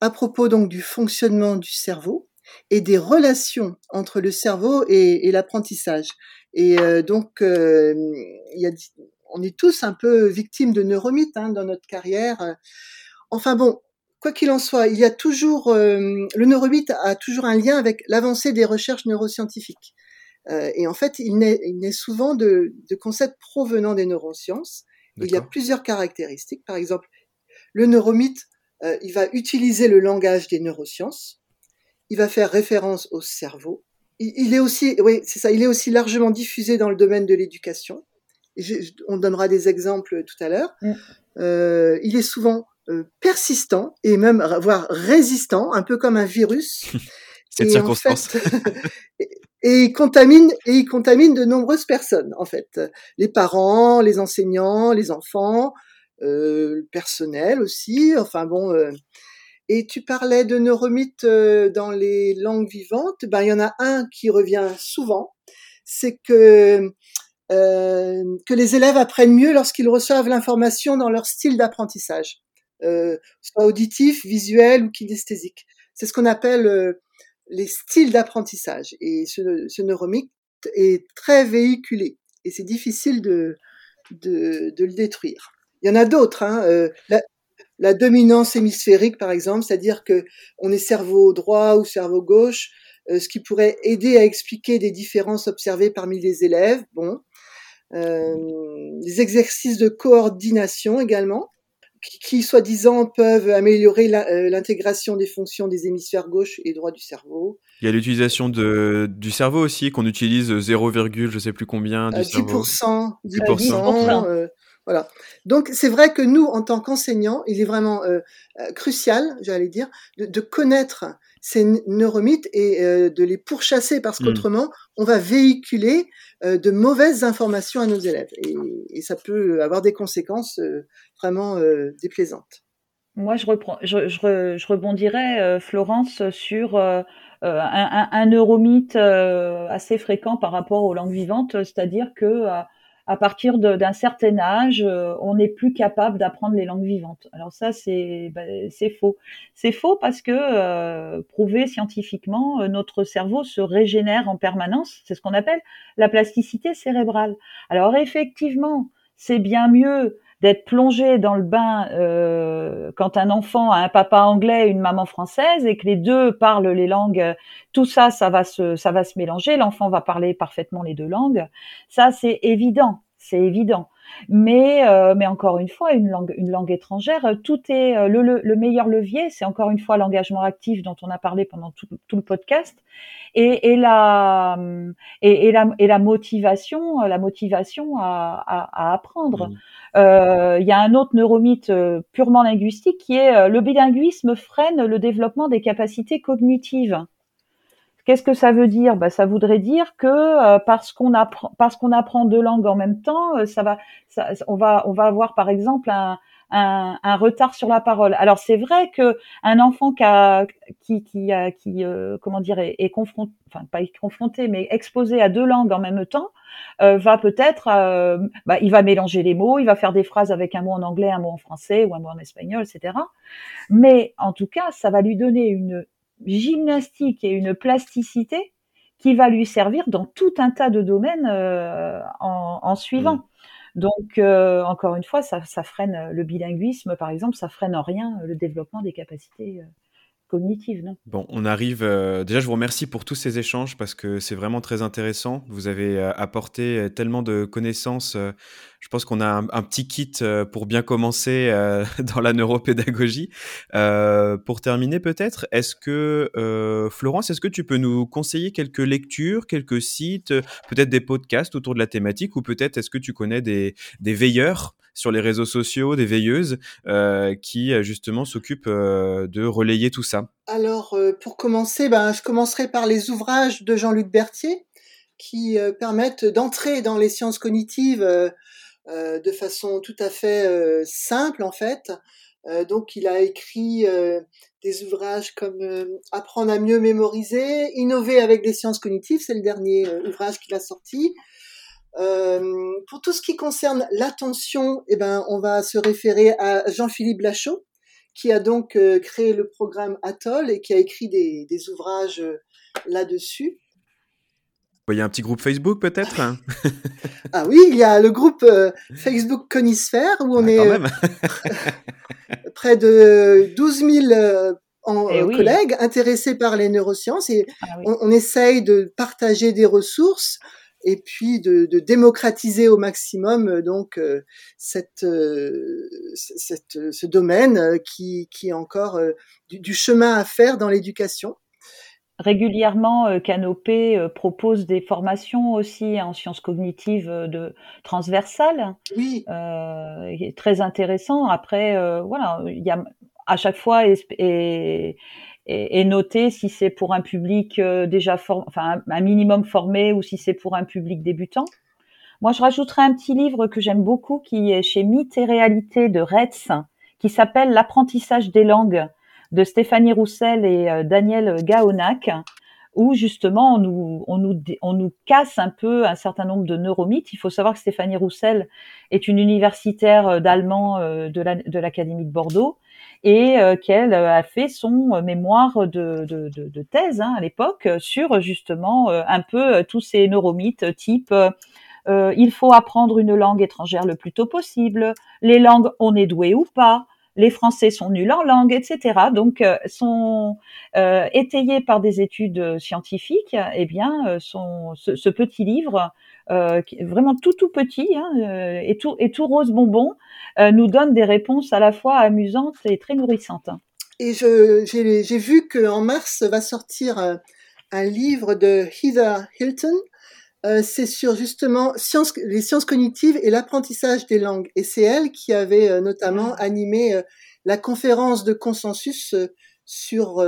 à propos donc du fonctionnement du cerveau et des relations entre le cerveau et, l'apprentissage. Et donc, on est tous un peu victimes de neuromythes hein, dans notre carrière. Enfin bon, Quoi qu'il en soit, il y a toujours euh, le neuromythe a toujours un lien avec l'avancée des recherches neuroscientifiques. Euh, et en fait, il naît, souvent de, concepts provenant des neurosciences. Il y a plusieurs caractéristiques. Par exemple, le neuromythe, euh, il va utiliser le langage des neurosciences. Il va faire référence au cerveau. Il, est aussi, oui, c'est ça. Il est aussi largement diffusé dans le domaine de l'éducation. On donnera des exemples tout à l'heure. Mm. il est souvent euh, persistant et même voire résistant, un peu comme un virus. Cette circonstance. et, il contamine et il contamine de nombreuses personnes en fait, les parents, les enseignants, les enfants, euh, le personnel aussi. Enfin bon. Euh, et tu parlais de neuromythes euh, dans les langues vivantes. Ben il y en a un qui revient souvent, c'est que euh, que les élèves apprennent mieux lorsqu'ils reçoivent l'information dans leur style d'apprentissage soit auditif, visuel ou kinesthésique. C'est ce qu'on appelle euh, les styles d'apprentissage. Et ce, ce est très véhiculé et c'est difficile de, de, le détruire. Il y en a d'autres. Hein, euh, la, dominance hémisphérique, par exemple, c'est-à-dire que on est cerveau droit ou cerveau gauche, euh, ce qui pourrait aider à expliquer des différences observées parmi les élèves. Bon, euh, les exercices de coordination également qui, soi-disant, peuvent améliorer euh, l'intégration des fonctions des hémisphères gauche et droit du cerveau. Il y a l'utilisation du cerveau aussi, qu'on utilise 0, je sais plus combien du 10%, cerveau. 10%. 10%. Euh, voilà. Donc c'est vrai que nous, en tant qu'enseignants, il est vraiment euh, crucial, j'allais dire, de, de, connaître ces neuromythes et de les pourchasser parce mmh. qu'autrement, on va véhiculer de mauvaises informations à nos élèves et, et, ça peut avoir des conséquences vraiment euh, déplaisante. Moi, je, reprends, je, je, rebondirais, euh, Florence, sur euh, un, un, neuromythe assez fréquent par rapport aux langues vivantes, c'est-à-dire que à partir d'un certain âge, on n'est plus capable d'apprendre les langues vivantes. Alors ça, c'est c'est faux. C'est faux parce que prouvé scientifiquement, notre cerveau se régénère en permanence. C'est ce qu'on appelle la plasticité cérébrale. Alors effectivement, c'est bien mieux d'être plongé dans le bain euh, quand un enfant a un papa anglais et une maman française et que les deux parlent les langues, tout ça, ça va se, ça va se mélanger. L'enfant va parler parfaitement les deux langues. Ça, c'est évident, c'est évident. Mais, euh, mais encore une fois, une langue, une langue étrangère, tout est euh, le, le, le meilleur levier. C'est encore une fois l'engagement actif dont on a parlé pendant tout, tout le podcast, et, et la et, et, la et la motivation, la motivation à, à, à apprendre. Euh, il y a un autre neuromythe purement linguistique qui est le bilinguisme freine le développement des capacités cognitives. Qu'est-ce que ça veut dire? Bah, Ça voudrait dire que euh, parce qu'on apprend, parce qu'on apprend deux langues en même temps, euh, ça va, ça, on va, on va avoir par exemple un, un, un retard sur la parole. Alors c'est vrai que un enfant qui, a, qui, qui, a, qui euh, comment dire, est, confronté, enfin pas confronté, mais exposé à deux langues en même temps, va peut-être, bah, il va mélanger les mots, il va faire des phrases avec un mot en anglais, un mot en français ou un mot en espagnol, etc. Mais en tout cas, ça va lui donner une gymnastique et une plasticité qui va lui servir dans tout un tas de domaines euh, en, en, suivant. Mmh. Donc, euh, encore une fois, ça, ça, freine le bilinguisme, par exemple, ça freine en rien le développement des capacités euh, bon, on arrive. Euh, déjà, je vous remercie pour tous ces échanges parce que c'est vraiment très intéressant. Vous avez euh, apporté euh, tellement de connaissances. je pense qu'on a un, petit kit pour bien commencer dans la neuropédagogie. pour terminer, peut-être, est-ce que, Florence, est-ce que tu peux nous conseiller quelques lectures, quelques sites, peut-être des podcasts autour de la thématique ou peut-être est-ce que tu connais des veilleurs? Sur les réseaux sociaux, des veilleuses euh, qui justement s'occupent euh, de relayer tout ça Alors, euh, pour commencer, ben, je commencerai par les ouvrages de Jean-Luc Berthier qui euh, permettent d'entrer dans les sciences cognitives euh, de façon tout à fait simple en fait. donc, il a écrit des ouvrages comme Apprendre à mieux mémoriser, Innover avec les sciences cognitives, c'est le dernier ouvrage qu'il a sorti. Euh, pour tout ce qui concerne l'attention, eh ben, on va se référer à Jean-Philippe Lachaud, qui a donc euh, créé le programme Atoll et qui a écrit des, des ouvrages euh, là-dessus. Il y a un petit groupe Facebook peut-être? Ah oui, il y a le groupe euh, Facebook Conisphère où on ah, est euh, près de 12 000 en, eh oui. collègues intéressés par les neurosciences et ah, oui. on, on, essaye de partager des ressources et puis de, de démocratiser au maximum euh, donc euh, cette, euh, cette, ce domaine qui, qui est encore du, du chemin à faire dans l'éducation. Régulièrement, Canopé propose des formations aussi en sciences cognitives de transversales. Oui. Euh, très intéressant. Après, voilà, il y a à chaque fois et, et et, et noter si c'est pour un public euh, déjà for, enfin un minimum formé ou si c'est pour un public débutant. Moi, je rajouterai un petit livre que j'aime beaucoup qui est chez Mythes et Réalité de Retz, qui s'appelle L'apprentissage des langues de Stéphanie Roussel et euh, Daniel Gaonac, où justement on nous, on, nous, on nous casse un peu un certain nombre de neuromythes. Il faut savoir que Stéphanie Roussel est une universitaire euh, d'allemand de l'Académie de Bordeaux et euh, qu'elle euh, a fait son euh, mémoire de, thèse hein, à l'époque sur justement un peu tous ces neuromythes type euh, il faut apprendre une langue étrangère le plus tôt possible, les langues on est doué ou pas, les Français sont nuls en langue, etc. Donc, euh, sont euh, étayés par des études scientifiques. Eh bien, sont, ce, petit livre euh, vraiment tout tout petit hein, euh, et tout et tout rose bonbon euh, nous donne des réponses à la fois amusantes et très nourrissantes. Et j'ai vu qu'en mars va sortir un, un, livre de Heather Hilton. C'est sur justement les sciences cognitives et l'apprentissage des langues. Et c'est elle qui avait notamment ah. animé la conférence de consensus sur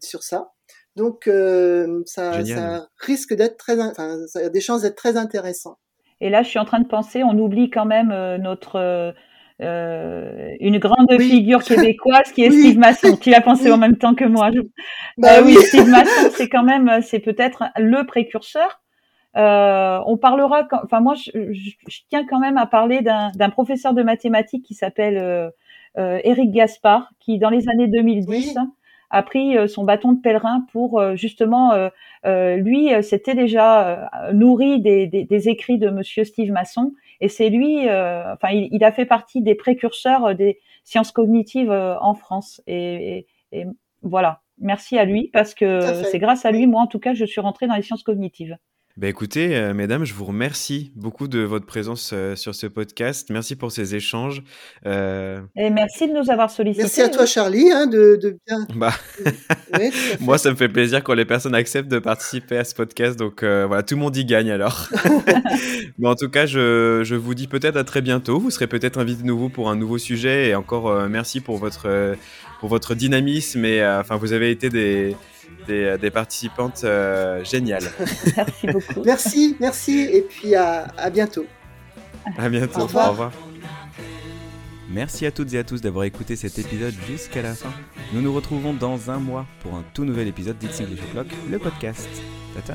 sur ça. Donc euh, ça, ça, risque d'être très, enfin, ça a des chances d'être très intéressant. Et là, je suis en train de penser, on oublie quand même euh, notre euh, une grande oui. figure québécoise qui est oui. Steve Masson. Tu l'as pensé oui. en même temps que moi. Bah euh, oui. Steve Masson, c'est quand même, c'est peut-être le précurseur. Euh, on parlera, quand, enfin moi, je, je, je, tiens quand même à parler d'un professeur de mathématiques qui s'appelle euh, Eric Gaspard, qui dans les années 2010 a pris euh, son bâton de pèlerin pour euh, justement, euh, lui, s'était déjà nourri des, des, des, écrits de Monsieur Steve Masson, et c'est lui, enfin, il, il, a fait partie des précurseurs des sciences cognitives en France, et, et, et voilà. Merci à lui parce que c'est grâce à lui, moi en tout cas, je suis rentrée dans les sciences cognitives. Bah écoutez, euh, mesdames, je vous remercie beaucoup de votre présence euh, sur ce podcast. Merci pour ces échanges. Euh, Et merci de nous avoir sollicités. Merci à toi, Charlie, hein, de, de bien. bah, moi, ça me fait plaisir quand les personnes acceptent de participer à ce podcast. Donc euh, voilà, tout le monde y gagne alors. Mais en tout cas, je, je vous dis peut-être à très bientôt. Vous serez peut-être invité de nouveau pour un nouveau sujet. Et encore euh, merci pour votre, pour votre dynamisme. Et euh, enfin, vous avez été des, des, des participantes euh, géniales. Merci beaucoup. Merci, merci, et puis à, à bientôt. À bientôt. Au revoir. Au revoir. Merci à toutes et à tous d'avoir écouté cet épisode jusqu'à la fin. Nous nous retrouvons dans un mois pour un tout nouvel épisode d'It's English O'Clock, le podcast. Tata